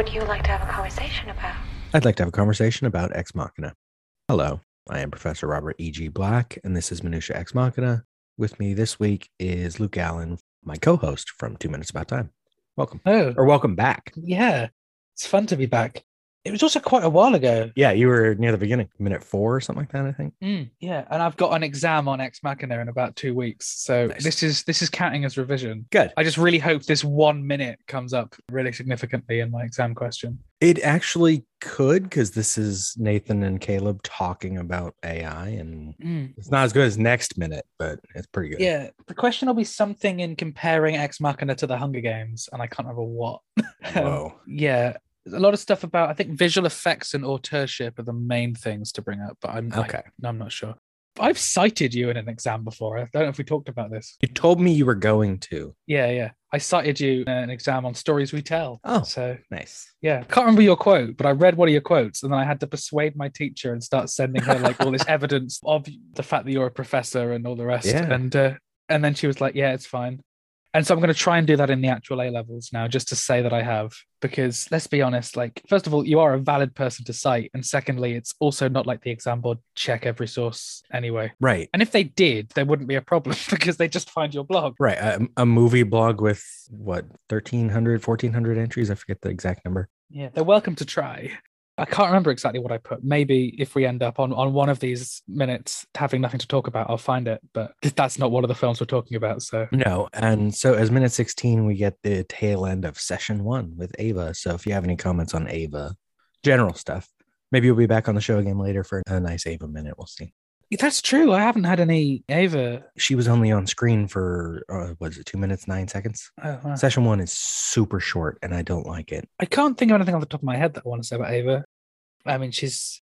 would you like to have a conversation about? I'd like to have a conversation about Ex Machina. Hello, I am Professor Robert E.G. Black, and this is Minutia Ex Machina. With me this week is Luke Allen, my co host from Two Minutes About Time. Welcome, Oh, or welcome back. yeah. It's fun to be back. It was also quite a while ago. Yeah, you were near the beginning, minute four or something like that, I think. Mm, yeah, and I've got an exam on Ex Machina in about two weeks, so Nice. this is this is counting as revision. Good. I just really hope this one minute comes up really significantly in my exam question. It actually could, because this is Nathan and Caleb talking about AI, and Mm, it's not as good as next minute, but it's pretty good. Yeah, the question will be something in comparing Ex Machina to the Hunger Games, and I can't remember what. Um, yeah, a lot of stuff about I think visual effects and authorship are the main things to bring up, but I'm I- Okay. I'm not sure. I've cited you in an exam before. I don't know if we talked about this. You told me you were going to. Yeah, yeah. I cited you in an exam on stories we tell. Oh. so Nice. yeah, can't remember your quote, but I read one of your quotes, and then I had to persuade my teacher and start sending her like all this evidence of the fact that you're a professor and all the rest. Yeah. And uh, and then she was like, "Yeah, it's fine." And so I'm going to try and do that in the actual A levels now, just to say that I have, because let's be honest, like first of all, you are a valid person to cite, and secondly, it's also not like the exam board check every source anyway. Right. And if they did, there wouldn't be a problem because they just find your blog. Right. A, a movie blog with what, 1,300, 1,400 entries? I forget the exact number. Yeah, they're welcome to try. I can't remember exactly what I put. Maybe if we end up on, on one of these minutes having nothing to talk about, I'll find it. But that's not one of the films we're talking about. So No. And so as minute 16, we get the tail end of session one with Ava. So if you have any comments on Ava, general stuff, maybe you'll be back on the show again later for a nice Ava minute. We'll see. That's true. I haven't had any Ava. She was only on screen for, uh, what is it, two minutes, nine seconds? Oh, wow. Session one is super short and I don't like it. I can't think of anything off the top of my head that I want to say about Ava. I mean, she's.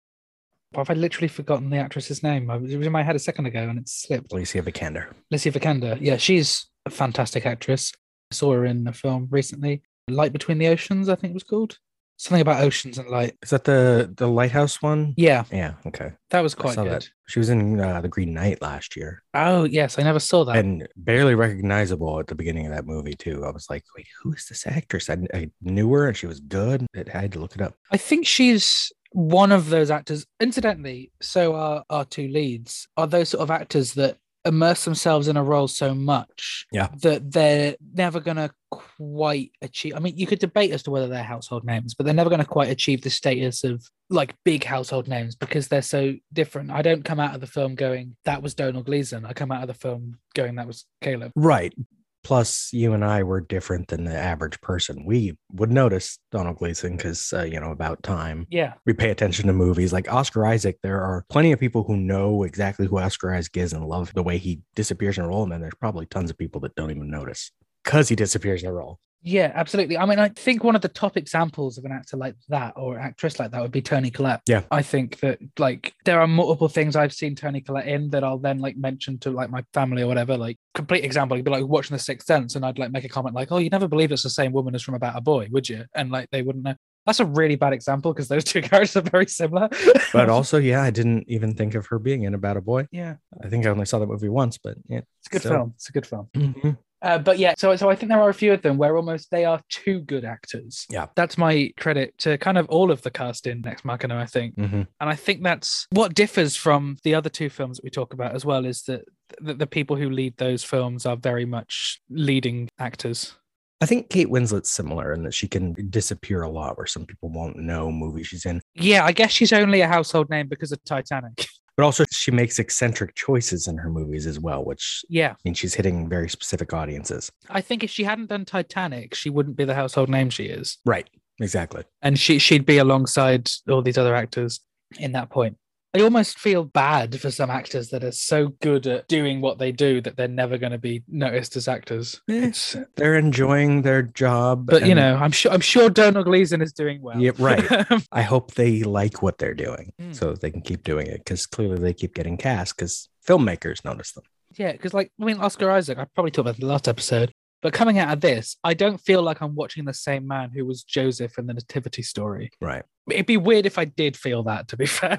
Have I literally forgotten the actress's name? I was- It was in my head a second ago and it slipped. Alicia Vikander. Alicia Vikander. Yeah, she's a fantastic actress. I saw her in a film recently, Light Between the Oceans, I think it was called. Something about oceans and light. Is that the the lighthouse one? Yeah, Yeah. Okay. that was I quite saw good. that. She was in uh, the Green Knight last year. Oh yes, I never saw that. and barely recognizable at the beginning of that movie too. I was like, wait, who is this actress? I, I knew her and she was good. I had to look it up. I think she's one of those actors. Incidentally, so are our two leads are those sort of actors that immerse themselves in a role so much Yeah. that they're never going to quite achieve. I mean, you could debate as to whether they're household names, but they're never going to quite achieve the status of like big household names because they're so different. I don't come out of the film going, that was Domhnall Gleeson. I come out of the film going, that was Caleb. Right. Plus, you and I were different than the average person. We would notice Domhnall Gleeson because, uh, you know, about time. Yeah. We pay attention to movies like Oscar Isaac. There are plenty of people who know exactly who Oscar Isaac is and love the way he disappears in a role. And then there's probably tons of people that don't even notice because he disappears in a role. Yeah, absolutely. I mean, I think one of the top examples of an actor like that or actress like that would be Toni Collette. Yeah. I think that like there are multiple things I've seen Toni Collette in that I'll then like mention to like my family or whatever. Like complete example, you'd be like watching The Sixth Sense, and I'd like make a comment like, "Oh, you never believe it's the same woman as from About a Boy, would you?" And like they wouldn't know. That's a really bad example because those two characters are very similar. But also, yeah, I didn't even think of her being in About a Boy. yeah, I think I only saw that movie once, but yeah, it's a good So- film. It's a good film. Mhm. Uh, but yeah, so so I think there are a few of them where almost they are two good actors. Yeah. that's my credit to kind of all of the cast in Ex Machina. I think, Mhm. and I think that's what differs from the other two films that we talk about as well. Is that the, the people who lead those films are very much leading actors. I think Kate Winslet's similar in that she can disappear a lot where some people won't know movie she's in. Yeah, I guess she's only a household name because of Titanic. But also she makes eccentric choices in her movies as well, which yeah, means she's hitting very specific audiences. I think if she hadn't done Titanic, she wouldn't be the household name she is, Right. Exactly. and she she'd be alongside all these other actors in that point. I almost feel bad for some actors that are so good at doing what they do that they're never going to be noticed as actors. Eh, It's, They're enjoying their job. but you know, I'm sure I'm sure Domhnall Gleeson is doing well. Yeah, right. I hope they like what they're doing Mm. so they can keep doing it because clearly they keep getting cast because filmmakers notice them. yeah, because like I mean, Oscar Isaac, I probably talked about the last episode, but coming out of this, I don't feel like I'm watching the same man who was Joseph in the Nativity story. Right. It'd be weird if I did feel that, to be fair.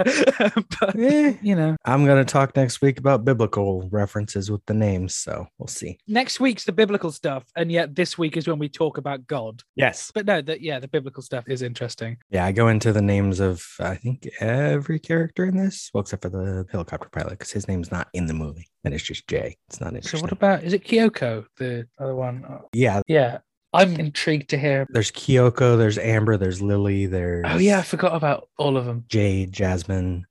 but, Eh, you know, I'm going to talk next week about biblical references with the names. So we'll see. next week's the biblical stuff, and yet this week is when we talk about God. Yes. But no, that yeah, the biblical stuff is interesting. Yeah, I go into the names of, I think, every character in this, well, except for the helicopter pilot, because his name's not in the movie. And it's just Jay. It's not interesting. So what about is it Kyoko, the other one? Yeah, Yeah, I'm intrigued to hear. there's Kyoko, there's Amber, there's Lily, there's Oh yeah, I forgot about all of them. Jade, Jasmine,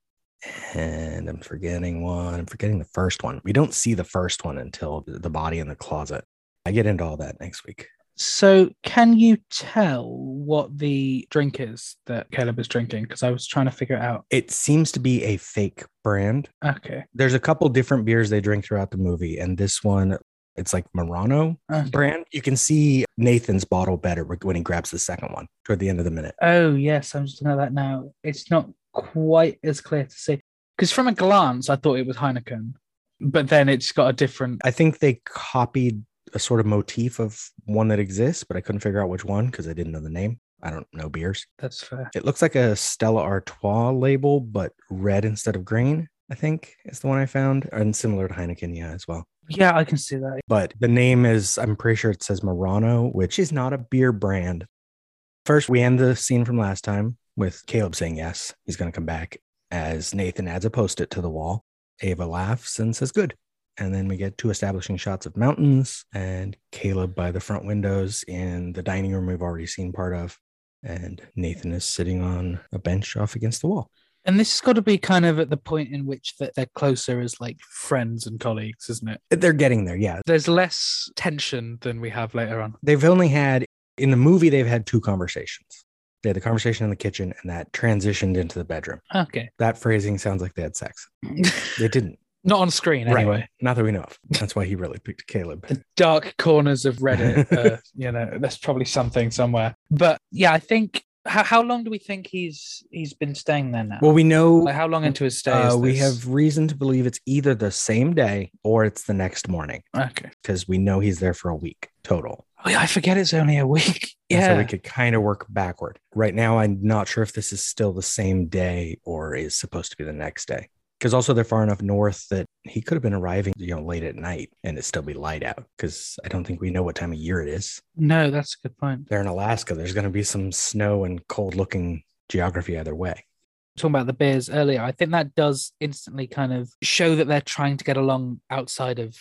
and I'm forgetting one. I'm forgetting the first one. We don't see the first one until the body in the closet. I get into all that next week. So, can you tell what the drink is that Caleb is drinking? Because I was trying to figure it out. It seems to be a fake brand. Okay. There's a couple different beers they drink throughout the movie, and this one, it's like Murano oh, okay. brand. You can see Nathan's bottle better when he grabs the second one toward the end of the minute. Oh yes, I'm just looking at that now. It's not quite as clear to see because from a glance, I thought it was Heineken, but then it's got a different. I think they copied a sort of motif of one that exists, but I couldn't figure out which one because I didn't know the name. I don't know beers. That's fair. It looks like a Stella Artois label, but red instead of green. I think is the one I found, and similar to Heineken, yeah, as well. Yeah, I can see that. But the name is, I'm pretty sure it says Murano, which is not a beer brand. First, we end the scene from last time with Caleb saying yes, he's going to come back as Nathan adds a post it to the wall. Ava laughs and says, good. And then we get two establishing shots of mountains and Caleb by the front windows in the dining room we've already seen part of. And Nathan is sitting on a bench off against the wall. And this has got to be kind of at the point in which that they're closer as like friends and colleagues, isn't it? They're getting there, yeah. There's less tension than we have later on. They've only had, in the movie, they've had two conversations. They had the conversation in the kitchen and that transitioned into the bedroom. Okay. That phrasing sounds like they had sex. They didn't. Not on screen, Right. anyway. Not that we know of. That's why he really picked Caleb. The dark corners of Reddit, uh, you know, there's probably something somewhere. But yeah, I think. How, how long do we think he's he's been staying there now? Well, we know like how long into his stay? uh, we have reason to believe it's either the same day or it's the next morning Okay. because we know he's there for a week total. Oh, yeah, I forget it's only a week. And Yeah. So we could kind of work backward. Right now, I'm not sure if this is still the same day or is supposed to be the next day. Because also they're far enough north that he could have been arriving, you know, late at night and it still be light out. Because I don't think we know what time of year it is. no, that's a good point. They're in Alaska. There's going to be some snow and cold looking geography either way. Talking about the beers earlier, I think that does instantly kind of show that they're trying to get along outside of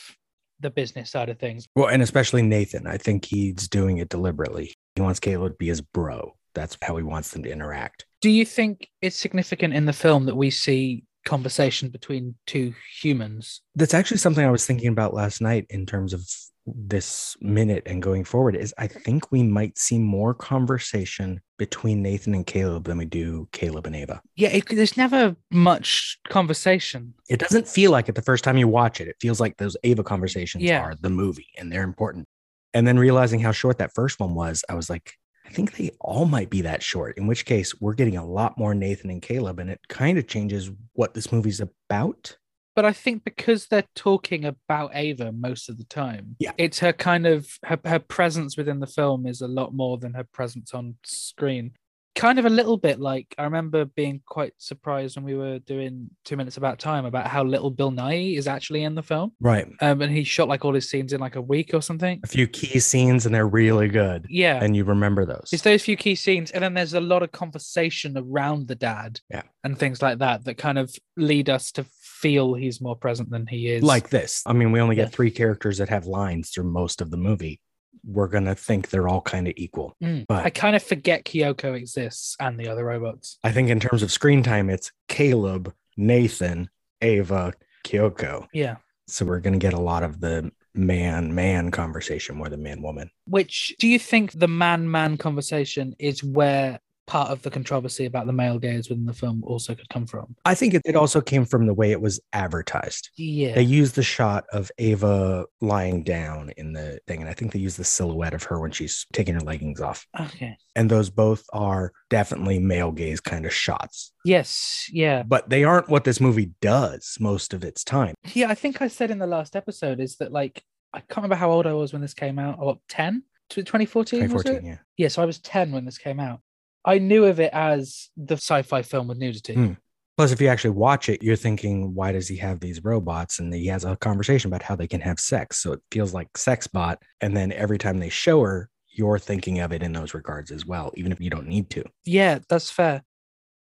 the business side of things. Well, and especially Nathan. I think he's doing it deliberately. He wants Caleb to be his bro. That's how he wants them to interact. Do you think it's significant in the film that we see conversation between two humans? That's actually something I was thinking about last night in terms of this minute and going forward is I think we might see more conversation between Nathan and Caleb than we do Caleb and Ava. Yeah, it, there's never much conversation. It doesn't feel like it the first time you watch it. It feels like those Ava conversations Yeah. are the movie and they're important. And then realizing how short that first one was, I was like, think they all might be that short, in which case we're getting a lot more Nathan and Caleb, and it kind of changes what this movie's about. But I think because they're talking about Ava most of the time, Yeah. it's her kind of her, her presence within the film is a lot more than her presence on screen. Kind of a little bit like I remember being quite surprised when we were doing two minutes about time about how little Bill Nighy is actually in the film. Right. Um, and he shot like all his scenes in like a week or something. A few key scenes, and they're really good. Yeah. And you remember those. It's those few key scenes, and then there's a lot of conversation around the dad, Yeah. and things like that that kind of lead us to feel he's more present than he is. like this. I mean, we only get Yeah. three characters that have lines through most of the movie. We're going to think they're all kind of equal. Mm. but- I kind of forget Kyoko exists and the other robots. I think in terms of screen time, it's Caleb, Nathan, Ava, Kyoko. Yeah, So we're going to get a lot of the man man conversation more than man woman. which do you think the man-man conversation is where part of the controversy about the male gaze within the film also could come from? I think it, it also came from the way it was advertised. Yeah, They used the shot of Ava lying down in the thing, and I think they used the silhouette of her when she's taking her leggings off. okay. And those both are definitely male gaze kind of shots, Yes, yeah, but they aren't what this movie does most of its time. yeah. I think I said in the last episode is that like I can't remember how old I was when this came out. Oh, or ten? 2014, was it? 2014, yeah. Yeah, so I was 10 when this came out. I knew of it as the sci-fi film with nudity. Hmm. Plus, if you actually watch it, you're thinking, why does he have these robots? And he has a conversation about how they can have sex. So it feels like sex bot. And then every time they show her, you're thinking of it in those regards as well, even if you don't need to. Yeah, that's fair.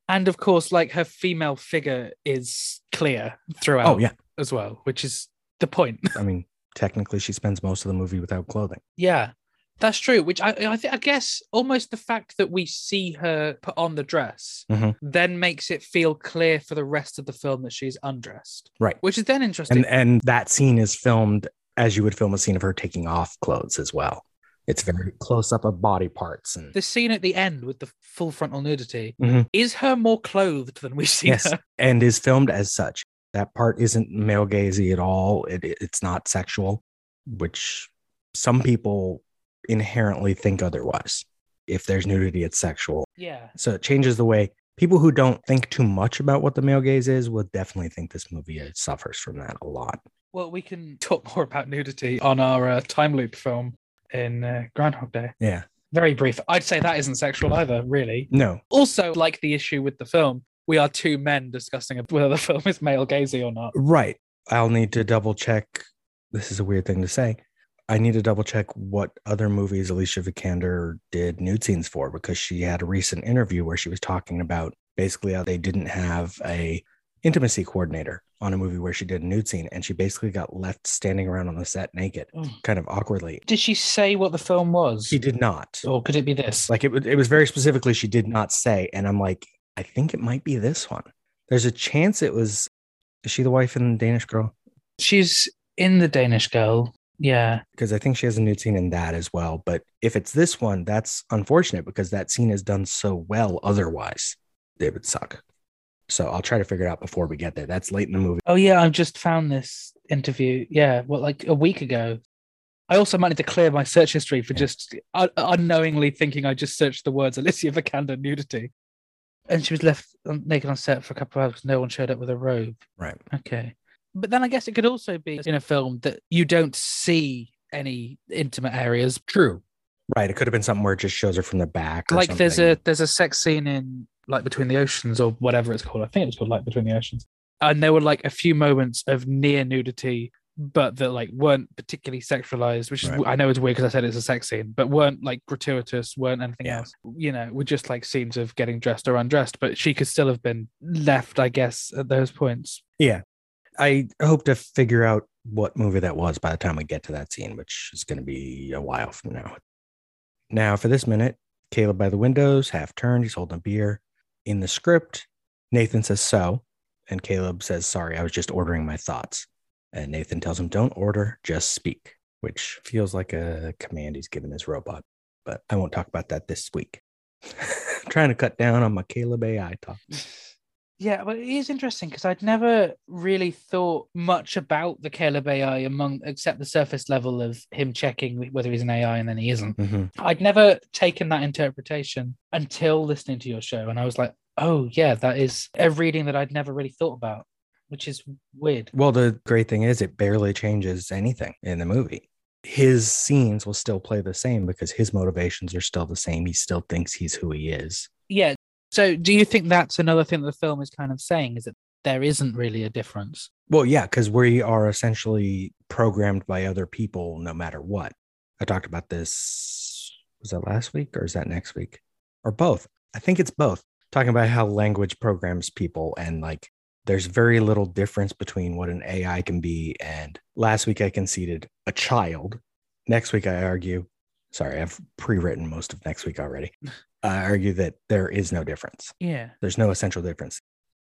And of course, like her female figure is clear throughout Oh, yeah. as well, which is the point. I mean, technically, she spends most of the movie without clothing. yeah, that's true. Which I I, th- I guess almost the fact that we see her put on the dress Mhm. then makes it feel clear for the rest of the film that she's undressed. Right. Which is then interesting. And and that scene is filmed as you would film a scene of her taking off clothes as well. It's very close up of body parts and the scene at the end with the full frontal nudity Mhm. is her more clothed than we see yes, her. and is filmed as such. That part isn't male gazy at all. It, it- it's not sexual, which some people inherently think otherwise. If there's nudity, it's sexual. Yeah. So it changes the way people who don't think too much about what the male gaze is will definitely think this movie suffers from that a lot. Well, we can talk more about nudity on our uh, time loop film in uh, Groundhog Day. Yeah. Very brief. I'd say that isn't sexual either, really. No. Also, like the issue with the film, we are two men discussing whether the film is male gazy or not. Right. I'll need to double check. This is a weird thing to say. I need to double check what other movies Alicia Vikander did nude scenes for because she had a recent interview where she was talking about basically how they didn't have a intimacy coordinator on a movie where she did a nude scene and she basically got left standing around on the set naked Oh. kind of awkwardly. Did she say what the film was? She did not. Or could it be this? Like it, it was very specifically she did not say and I'm like I think it might be this one. There's a chance it was is she the wife in the Danish Girl? She's in the Danish girl. Yeah. because I think she has a nude scene in that as well. But if it's this one, that's unfortunate because that scene is done so well otherwise. It would suck. So I'll try to figure it out before we get there. That's late in the movie. Oh, yeah. I've just found this interview. Yeah. Well, like a week ago? I also might need to clear my search history for Yeah. just un- unknowingly thinking I just searched the words Alicia Vikander nudity. And she was left naked on set for a couple of hours because no one showed up with a robe. Right. Okay. But then I guess it could also be in a film that you don't see any intimate areas. True. Right. It could have been something where it just shows her from the back. Or Like there's a there's a sex scene in like Between the Oceans or whatever it's called. I think it was called like Between the Oceans. And there were like a few moments of near nudity, but that like weren't particularly sexualized, which is I know it's weird because I said it's a sex scene, but weren't like gratuitous, weren't anything Yeah. else. You know, were just like scenes of getting dressed or undressed. But she could still have been left, I guess, at those points. Yeah. I hope to figure out what movie that was by the time we get to that scene, which is going to be a while from now. Now, for this minute, Caleb by the windows, half turned, he's holding a beer. In the script, Nathan says so, and Caleb says, Sorry, I was just ordering my thoughts. And Nathan tells him, Don't order, just speak, which feels like a command he's given his robot. But I won't talk about that this week. Trying to cut down on my Caleb AI talk. Yeah, well, it is interesting because I'd never really thought much about the Caleb AI among except the surface level of him checking whether he's an AI and then he isn't. Mhm. I'd never taken that interpretation until listening to your show, and I was like, oh yeah, that is a reading that I'd never really thought about, which is weird. Well, the great thing is it barely changes anything in the movie. His scenes will still play the same because his motivations are still the same. He still thinks he's who he is. Yeah. So, do you think that's another thing that the film is kind of saying is that there isn't really a difference? Well, yeah, because we are essentially programmed by other people no matter what. I talked about this, was that last week or is that next week? Or both? I think it's both. Talking about how language programs people and like there's very little difference between what an AI can be. And last week I conceded a child. Next week I argue, sorry, I've pre written most of next week already. I argue that there is no difference. Yeah. There's no essential difference.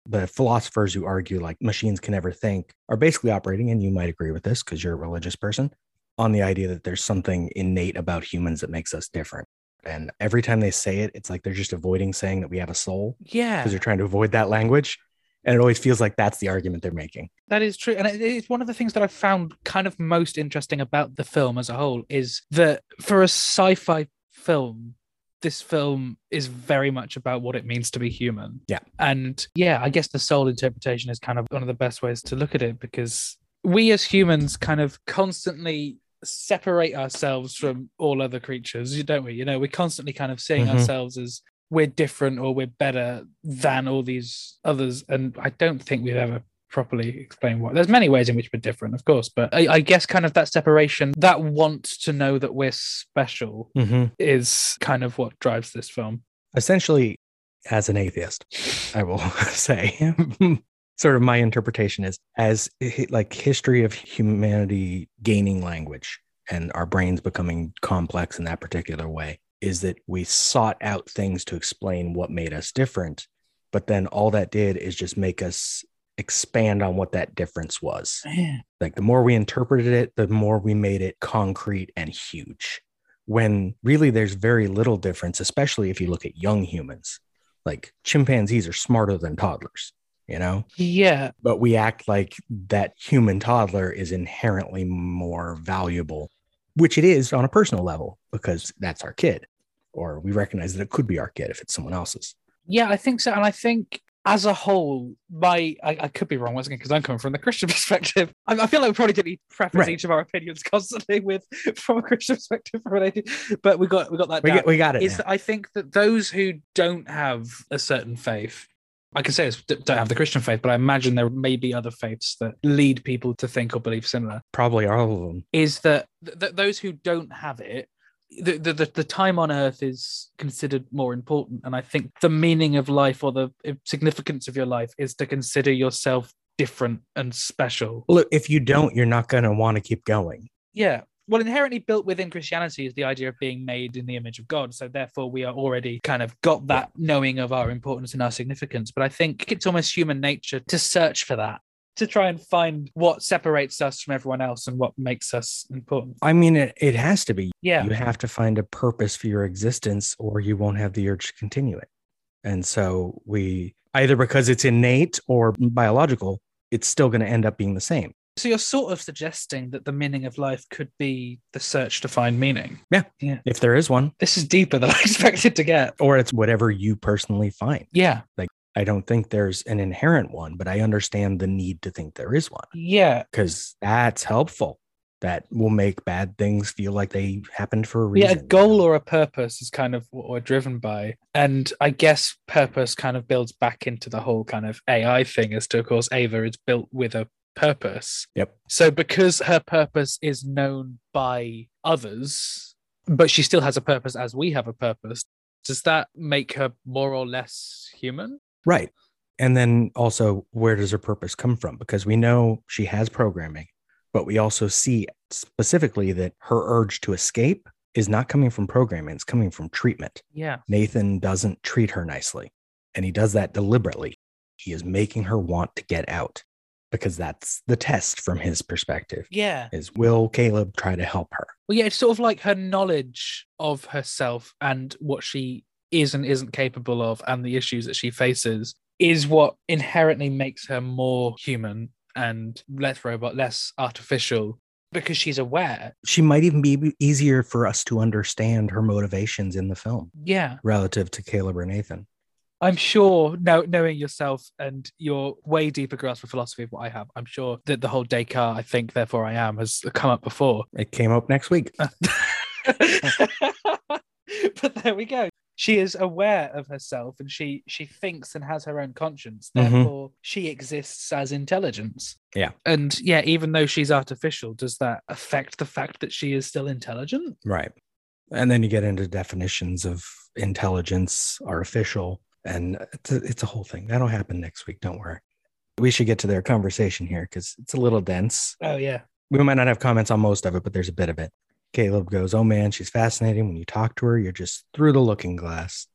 The philosophers who argue like machines can never think are basically operating, and you might agree with this because you're a religious person, on the idea that there's something innate about humans that makes us different. And every time they say it, it's like they're just avoiding saying that we have a soul Yeah. because they're trying to avoid that language. And it always feels like that's the argument they're making. That is true. And it's one of the things that I found kind of most interesting about the film as a whole is that for a sci fi film, this film is very much about what it means to be human. Yeah. And yeah, I guess the soul interpretation is kind of one of the best ways to look at it because we as humans kind of constantly separate ourselves from all other creatures, don't we? You know, we're constantly kind of seeing Mhm. ourselves as we're different or we're better than all these others. And I don't think we've ever properly explain what. There's many ways in which we're different, of course, but I, I guess kind of that separation, that want to know that we're special, Mm-hmm. is kind of what drives this film. Essentially, as an atheist, I will say, sort of my interpretation is as like history of humanity gaining language and our brains becoming complex in that particular way is that we sought out things to explain what made us different but then all that did is just make us expand on what that difference was. Like the more we interpreted it the more we made it concrete and huge. When really there's very little difference especially if you look at young humans. Like chimpanzees are smarter than toddlers you know? Yeah. but we act like that human toddler is inherently more valuable which it is on a personal level because that's our kid. Or we recognize that it could be our kid if it's someone else's. Yeah, I think so. And I think as a whole, my I, I could be wrong once again because I'm coming from the Christian perspective. I, I feel like we probably didn't preface Right. each of our opinions constantly with from a Christian perspective related, but we got we got that we, get, we got it is that I think that those who don't have a certain faith, I can say this, don't have the Christian faith, but I imagine there may be other faiths that lead people to think or believe similar. probably all of them Is that th- th- those who don't have it, the, the the time on Earth is considered more important, and I think the meaning of life or the significance of your life is to consider yourself different and special. look if you don't you're not going to want to keep going Yeah. Well, inherently built within Christianity is the idea of being made in the image of God. So therefore, we are already kind of got that knowing of our importance and our significance. But I think it's almost human nature to search for that, to try and find what separates us from everyone else and what makes us important. i mean it, it has to be Yeah. you have to find a purpose for your existence or you won't have the urge to continue it and so we either because it's innate or biological it's still going to end up being the same So you're sort of suggesting that the meaning of life could be the search to find meaning. Yeah. Yeah. If there is one This is deeper than I expected to get. or it's whatever you personally find Yeah. I don't think there's an inherent one but i understand the need to think there is one Yeah. because that's helpful that will make bad things feel like they happened for a reason. Yeah, a goal or a purpose is kind of what we're driven by. And I guess purpose kind of builds back into the whole kind of AI thing as to, of course, Ava is built with a purpose. Yep. So because her purpose is known by others, but she still has a purpose as we have a purpose, does that make her more or less human? Right. And then also, where does her purpose come from? Because we know she has programming, but we also see specifically that her urge to escape is not coming from programming, it's coming from treatment. Yeah. Nathan doesn't treat her nicely, and he does that deliberately. He is making her want to get out because that's the test from his perspective. Yeah. Is will Caleb try to help her? Well, yeah, it's sort of like her knowledge of herself and what she is and isn't capable of, and the issues that she faces, is what inherently makes her more human and less robot, less artificial, because she's aware. She might even be easier for us to understand her motivations in the film Yeah, relative to Caleb or Nathan. I'm sure. Know, knowing yourself and your way deeper grasp of philosophy of what I have, I'm sure that the whole Descartes, I think, therefore I am, has come up before. It came up next week. but there we go. She is aware of herself and she she thinks and has her own conscience. Mhm. Therefore, she exists as intelligence. Yeah. And yeah, even though she's artificial, does that affect the fact that she is still intelligent? Right. And then you get into definitions of intelligence, artificial, and it's a, it's a whole thing. That'll happen next week. Don't worry. We should get to their conversation here because it's a little dense. Oh yeah. We might not have comments on most of it, but there's a bit of it. Caleb goes, Oh man, she's fascinating. When you talk to her, you're just through the looking glass.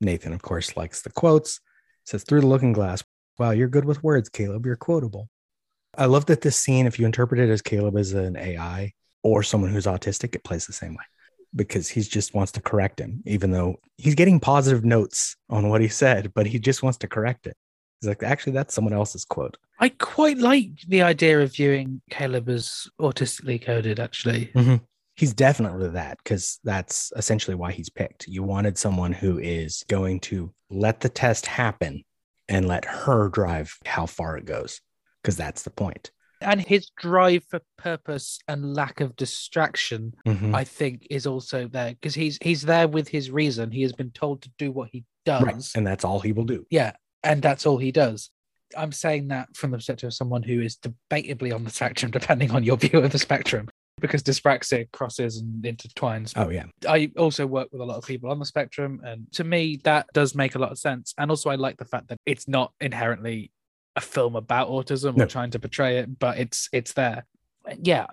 Nathan, of course, likes the quotes, says, Through the looking glass. Wow, you're good with words, Caleb. You're quotable. I love that this scene, if you interpret it as Caleb as an AI or someone who's autistic, it plays the same way because he just wants to correct him, even though he's getting positive notes on what he said, but he just wants to correct it. He's like, actually, that's someone else's quote. I quite like the idea of viewing Caleb as autistically coded, actually. Mm-hmm. He's definitely that because that's essentially why he's picked. You wanted someone who is going to let the test happen and let her drive how far it goes because that's the point. And his drive for purpose and lack of distraction Mhm. I think is also there because he's he's there with his reason. He has been told to do what he does. Right. And that's all he will do. Yeah, and that's all he does. I'm saying that from the perspective of someone who is debatably on the spectrum, depending on your view of the spectrum, because dyspraxia crosses and intertwines. Oh, yeah. I also work with a lot of people on the spectrum, and to me, that does make a lot of sense. And also, I like the fact that it's not inherently a film about autism No. or trying to portray it, but it's it's there. Yeah,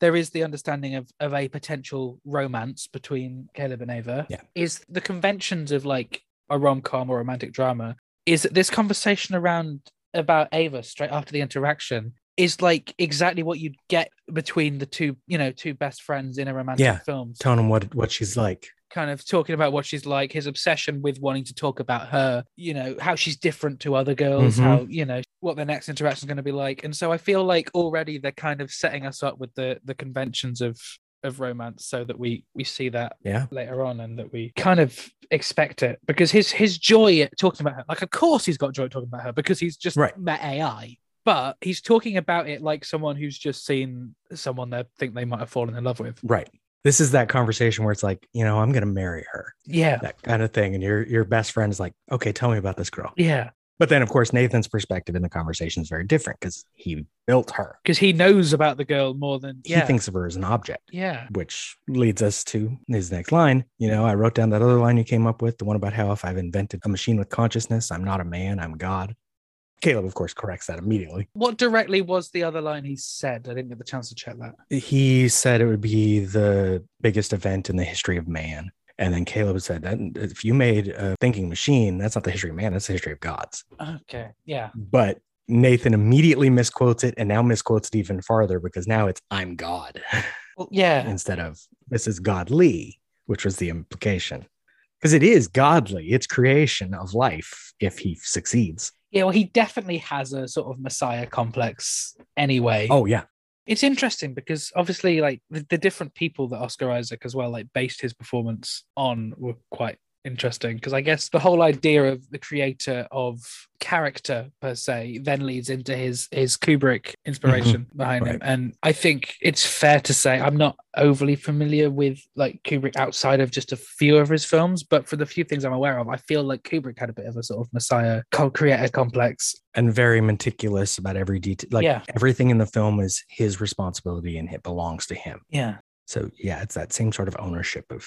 there is the understanding of of a potential romance between Caleb and Ava. Yeah. is the conventions of like a rom com or romantic drama. Is that this conversation around about Ava straight after the interaction is like exactly what you'd get between the two, you know, two best friends in a romantic Yeah. film Telling him what, what she's like. kind of talking about what she's like, his obsession with wanting to talk about her, you know, how she's different to other girls, Mhm. how, you know, what their next interaction is going to be like. And so I feel like already they're kind of setting us up with the the conventions of of romance so that we we see that Yeah. later on and that we kind of expect it because his his joy at talking about her like of course he's got joy talking about her because he's just Right. met AI but he's talking about it like someone who's just seen someone they think they might have fallen in love with Right. This is that conversation where it's like, you know, I'm going to marry her, yeah that kind of thing. And your your best friend is like, okay, tell me about this girl. yeah But then, of course, Nathan's perspective in the conversation is very different because he built her. because he knows about the girl more than He thinks of her as an object, yeah which leads us to his next line. You know, I wrote down that other line you came up with, the one about how if I've invented a machine with consciousness, I'm not a man, I'm God. Caleb, of course, corrects that immediately. what directly was the other line he said i didn't get the chance to check that He said it would be the biggest event in the history of man. And then Caleb said that if you made a thinking machine, that's not the history of man, that's the history of gods. okay yeah But Nathan immediately misquotes it and now misquotes it even farther because now it's I'm God well, yeah instead of this is godly, which was the implication. Because it is godly, it's creation of life if he succeeds. Yeah well he definitely has a sort of messiah complex anyway Oh, yeah. it's interesting because obviously like the, the different people that oscar isaac as well like based his performance on were quite interesting because i guess the whole idea of the creator of character per se then leads into his his kubrick inspiration mm-hmm. behind him and i think it's fair to say i'm not overly familiar with like kubrick outside of just a few of his films but for the few things i'm aware of i feel like kubrick had a bit of a sort of messiah co-creator complex And very meticulous about every detail. Like Yeah. everything in the film is his responsibility and it belongs to him. yeah So yeah, it's that same sort of ownership of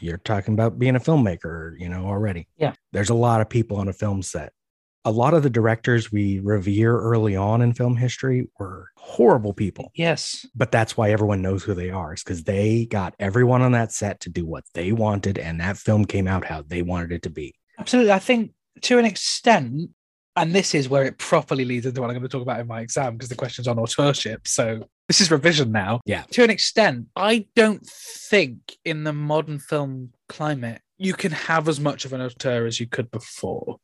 you're talking about being a filmmaker, you know, already. Yeah. There's a lot of people on a film set. A lot of the directors we revere early on in film history were horrible people, yes but that's why everyone knows who they are. Is because they got everyone on that set to do what they wanted, and that film came out how they wanted it to be. Absolutely. I think to an extent, and this is where it properly leads into what I'm going to talk about in my exam because the question's on authorship. So this is revision now. Yeah. To an extent, I don't think in the modern film climate you can have as much of an auteur as you could before.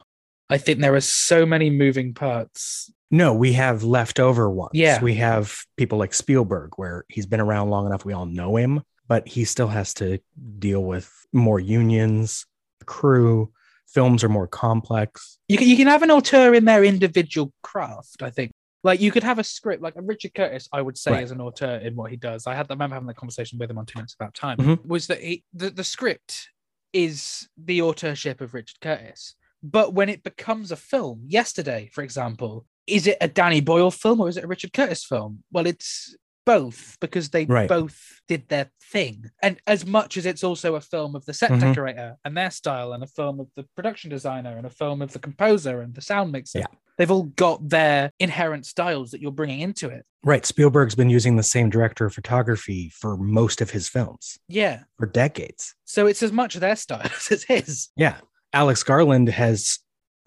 I think there are so many moving parts. No, we have leftover ones. Yeah. We have people like Spielberg, where he's been around long enough, we all know him, but he still has to deal with more unions, crew. Films are more complex. You can, you can have an auteur in their individual craft, I think. Like you could have a script, like a Richard Curtis, I would say, Right. is an auteur in what he does. I had, I remember having that conversation with him on Two Minutes About Time. Mhm. Was that he, the the script is the authorship of Richard Curtis, but when it becomes a film, yesterday, for example, is it a Danny Boyle film or is it a Richard Curtis film? Well, it's both because they Right. both did their thing. And as much as it's also a film of the set Mhm. decorator and their style, and a film of the production designer, and a film of the composer and the sound mixer, Yeah. They've all got their inherent styles that you're bringing into it. Right. Spielberg's been using the same director of photography for most of his films Yeah. for decades. So it's as much their style as it's his. Yeah. Alex Garland has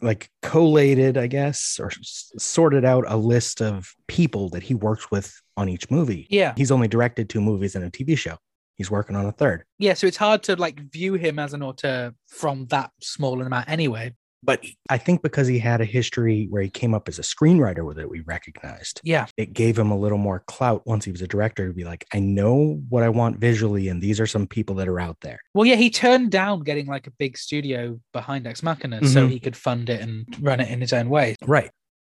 like collated, I guess, or sorted out a list of people that he works with on each movie. Yeah. He's only directed two movies and a TV show. He's working on a third. Yeah. So it's hard to like view him as an auteur from that small amount anyway. But I think because he had a history where he came up as a screenwriter with it, we recognized Yeah. it gave him a little more clout once he was a director to be like, I know what I want visually, and these are some people that are out there. Well, yeah, he turned down getting like a big studio behind Ex Machina so Mhm. he could fund it and run it in his own way. Right.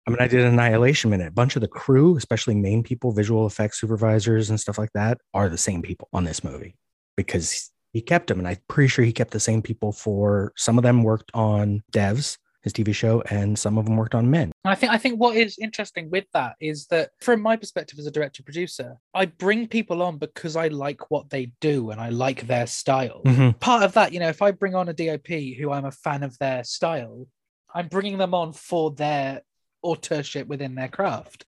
I mean, I did Annihilation Minute. A bunch of the crew, especially main people, visual effects supervisors, and stuff like that, are the same people on this movie because he kept them. And I'm pretty sure he kept the same people for some of them worked on Devs, his TV show, and some of them worked on Men. I think I think what is interesting with that is that from my perspective as a director producer, I bring people on because I like what they do and I like their style. Mhm. Part of that, you know, if I bring on a DOP who I'm a fan of their style, I'm bringing them on for their authorship within their craft.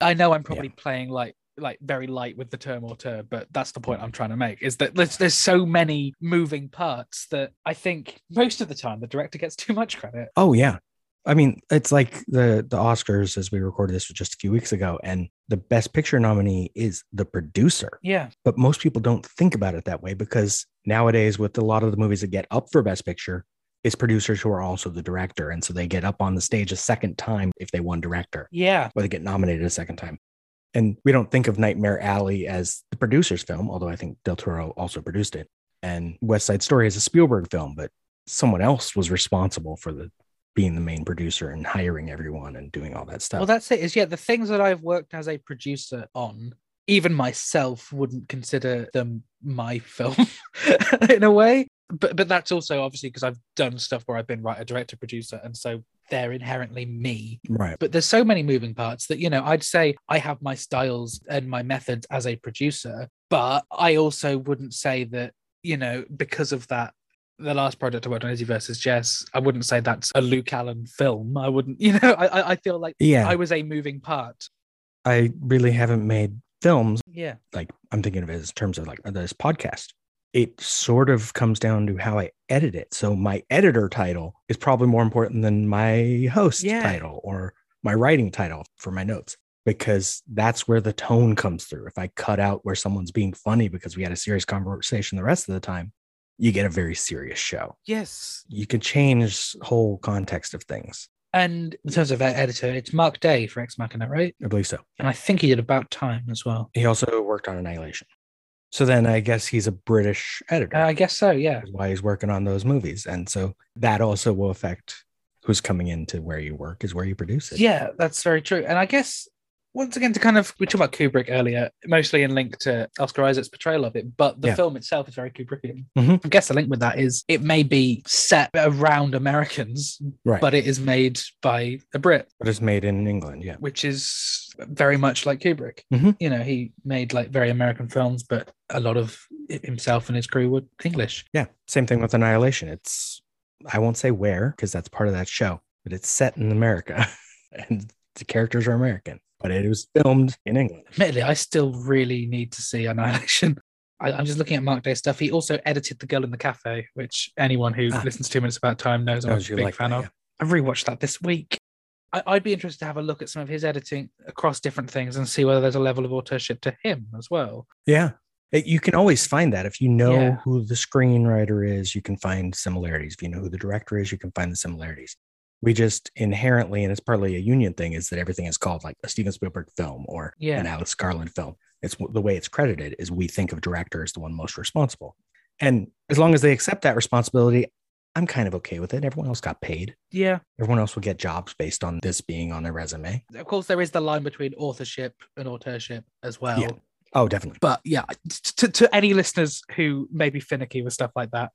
I know I'm probably playing like like very light with the term auteur, but that's the point I'm mm-hmm. trying to make is that there's there's so many moving parts that I think most of the time the director gets too much credit. Oh yeah. I mean, it's like the the Oscars as we recorded this just a few weeks ago, and the best picture nominee is the producer. Yeah. But most people don't think about it that way because nowadays, with a lot of the movies that get up for best picture, it's producers who are also the director. And so they get up on the stage a second time if they won director, Yeah. or they get nominated a second time. And we don't think of Nightmare Alley as the producer's film, although I think Del Toro also produced it. And West Side Story is a Spielberg film, but someone else was responsible for the being the main producer and hiring everyone and doing all that stuff. Well, that's it. Is yeah, the things that I've worked as a producer on, even myself wouldn't consider them my film in a way. But but that's also obviously because I've done stuff where I've been writer, director, producer, and so they're inherently me. right. But there's so many moving parts that you know I'd say I have my styles and my methods as a producer, but I also wouldn't say that you know because of that. The last project I worked on, Izzy versus Jess, I wouldn't say that's a Luke Allen film. I wouldn't, you know, I I- feel like Yeah. I was a moving part. I really haven't made films Yeah. like I'm thinking of it as terms of like this podcast. It sort of comes down to how I edit it. So my editor title is probably more important than my host Yeah. title or my writing title for my notes because that's where the tone comes through. If I cut out where someone's being funny because we had a serious conversation the rest of the time, you get a very serious show. Yes. You can change whole context of things. And in terms of e- editor, it's Mark Day for Ex Machina, right? I believe so. And I think he did About Time as well. He also worked on Annihilation. So then I guess he's a British editor. I guess so. Yeah. why he's working on those movies. And so that also will affect who's coming into where you work, is where you produce it. Yeah, that's very true. And I guess once again, to kind of we talked about Kubrick earlier, mostly in link to Oscar Isaac's portrayal of it, but the Yeah. film itself is very Kubrickian. Mhm. I guess the link with that is it may be set around Americans, Right. but it is made by a Brit, But it's made in England. Yeah. which is very much like Kubrick. Mhm. You know, he made like very American films, but a lot of himself and his crew were English. Yeah. Same thing with Annihilation. It's, I won't say where because that's part of that show, but it's set in America and the characters are American, but it was filmed in England. Admittedly, I still really need to see Annihilation. I, I'm just looking at Mark Day stuff. He also edited The Girl in the Cafe, which anyone who Ah. listens to Two Minutes About Time knows I'm Oh, a big like fan that, of. yeah. I've rewatched that this week. I, I'd be interested to have a look at some of his editing across different things and see whether there's a level of authorship to him as well. Yeah. You can always find that. If you know Yeah. who the screenwriter is, you can find similarities. If you know who the director is, you can find the similarities. We just inherently, and it's partly a union thing, is that everything is called like a Steven Spielberg film or Yeah. an Alex Garland film. It's the way it's credited is we think of director as the one most responsible. And as long as they accept that responsibility, I'm kind of okay with it. Everyone else got paid. Yeah. Everyone else will get jobs based on this being on their resume. Of course, there is the line between authorship and authorship as well. Yeah. Oh, definitely. But yeah, to, to any listeners who may be finicky with stuff like that,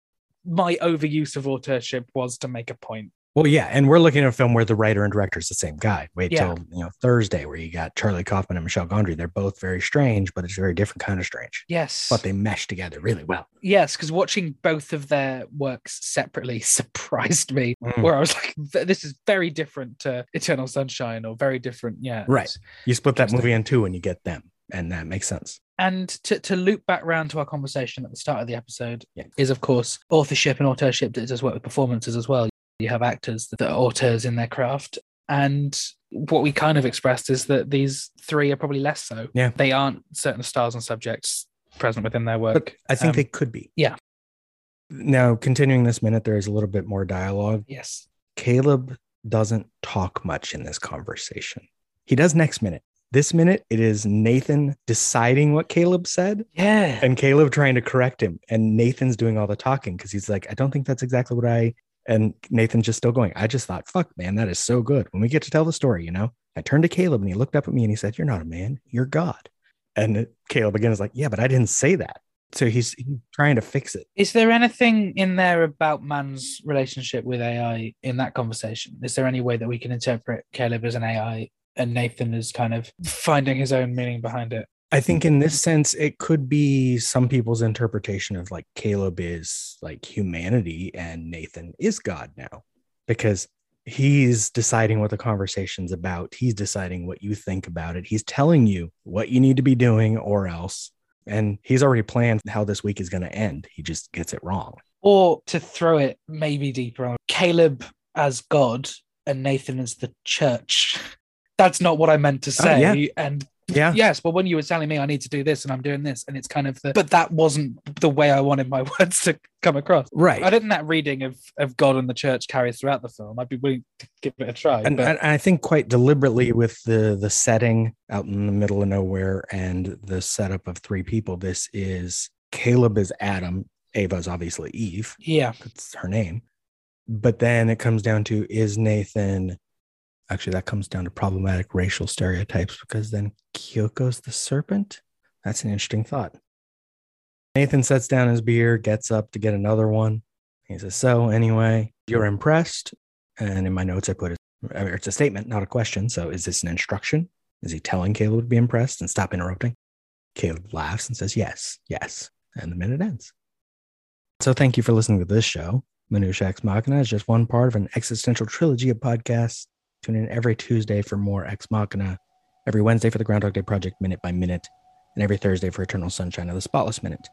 my overuse of authorship was to make a point. Well, yeah, and we're looking at a film where the writer and director is the same guy. Wait Yeah. till you know Thursday, where you got Charlie Kaufman and Michel Gondry. They're both very strange, but it's a very different kind of strange. Yes. But they mesh together really well. Yes, because watching both of their works separately surprised me, Mm. where I was like, this is very different to Eternal Sunshine or very different. Yeah. Right. You split that movie in two, and you get them, and that makes sense. And to, to loop back round to our conversation at the start of the episode Yeah. is, of course, authorship and authorship that does work with performances as well. You have actors that are auteurs in their craft. And what we kind of expressed is that these three are probably less so. Yeah. They aren't certain styles and subjects present within their work. But I think Um, they could be. yeah. Now, continuing this minute, there is a little bit more dialogue. yes. Caleb doesn't talk much in this conversation. He does next minute. This minute, it is Nathan deciding what Caleb said Yeah. and Caleb trying to correct him. And Nathan's doing all the talking because he's like, I don't think that's exactly what I. And Nathan's just still going, I just thought, fuck, man, that is so good. When we get to tell the story, you know, I turned to Caleb and he looked up at me and he said, You're not a man, you're God. And Caleb again is like, Yeah, but I didn't say that. So he's, he's trying to fix it. Is there anything in there about man's relationship with AI in that conversation? Is there any way that we can interpret Caleb as an AI and Nathan as kind of finding his own meaning behind it? I think in this sense, it could be some people's interpretation of like Caleb is like humanity and Nathan is God now because he's deciding what the conversation's about. He's deciding what you think about it. He's telling you what you need to be doing or else. And he's already planned how this week is going to end. He just gets it wrong. Or to throw it maybe deeper on Caleb as God and Nathan as the church. That's not what I meant to Oh, say. yeah. And Yeah. yes, but when you were telling me I need to do this and I'm doing this, and it's kind of the, but that wasn't the way I wanted my words to come across. Right. I think that reading of, of God and the church carries throughout the film. I'd be willing to give it a try. and, but and I think quite deliberately with the the setting out in the middle of nowhere and the setup of three people. This is Caleb is Adam, Ava's obviously Eve. yeah, That's her name. But then it comes down to is Nathan actually that comes down to problematic racial stereotypes because then Kyoko's the serpent. That's an interesting thought. Nathan sets down his beer, gets up to get another one. He says, So, anyway, you're impressed. And in my notes, I put it, it's a statement, not a question. So, is this an instruction? Is he telling Caleb to be impressed and stop interrupting? Caleb laughs and says, Yes, yes. And the minute ends. So, thank you for listening to this show. Minutia Ex Machina is just one part of an existential trilogy of podcasts. Tune in every Tuesday for more Ex Machina, every Wednesday for the Groundhog Day Project Minute by Minute, and every Thursday for Eternal Sunshine of the Spotless Minute.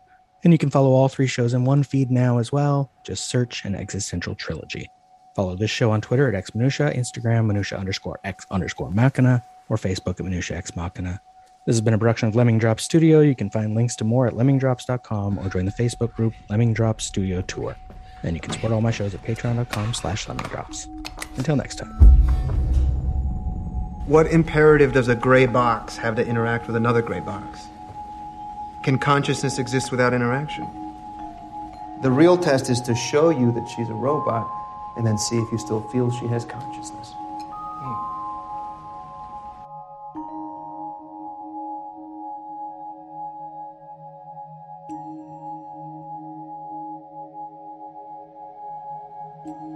And you can follow all three shows in one feed now as well. Just search an existential trilogy. Follow this show on Twitter at X Minutia, Instagram Minutia underscore X underscore Machina, or Facebook at Minutia X Machina. This has been a production of Lemming Drop Studio. You can find links to more at lemmingdrops.com or join the Facebook group Lemming Drop Studio Tour. And you can support all my shows at patreon.com slash lemmingdrops. Until next time. What imperative does a gray box have to interact with another gray box? Can consciousness exist without interaction? The real test is to show you that she's a robot and then see if you still feel she has consciousness. Hmm.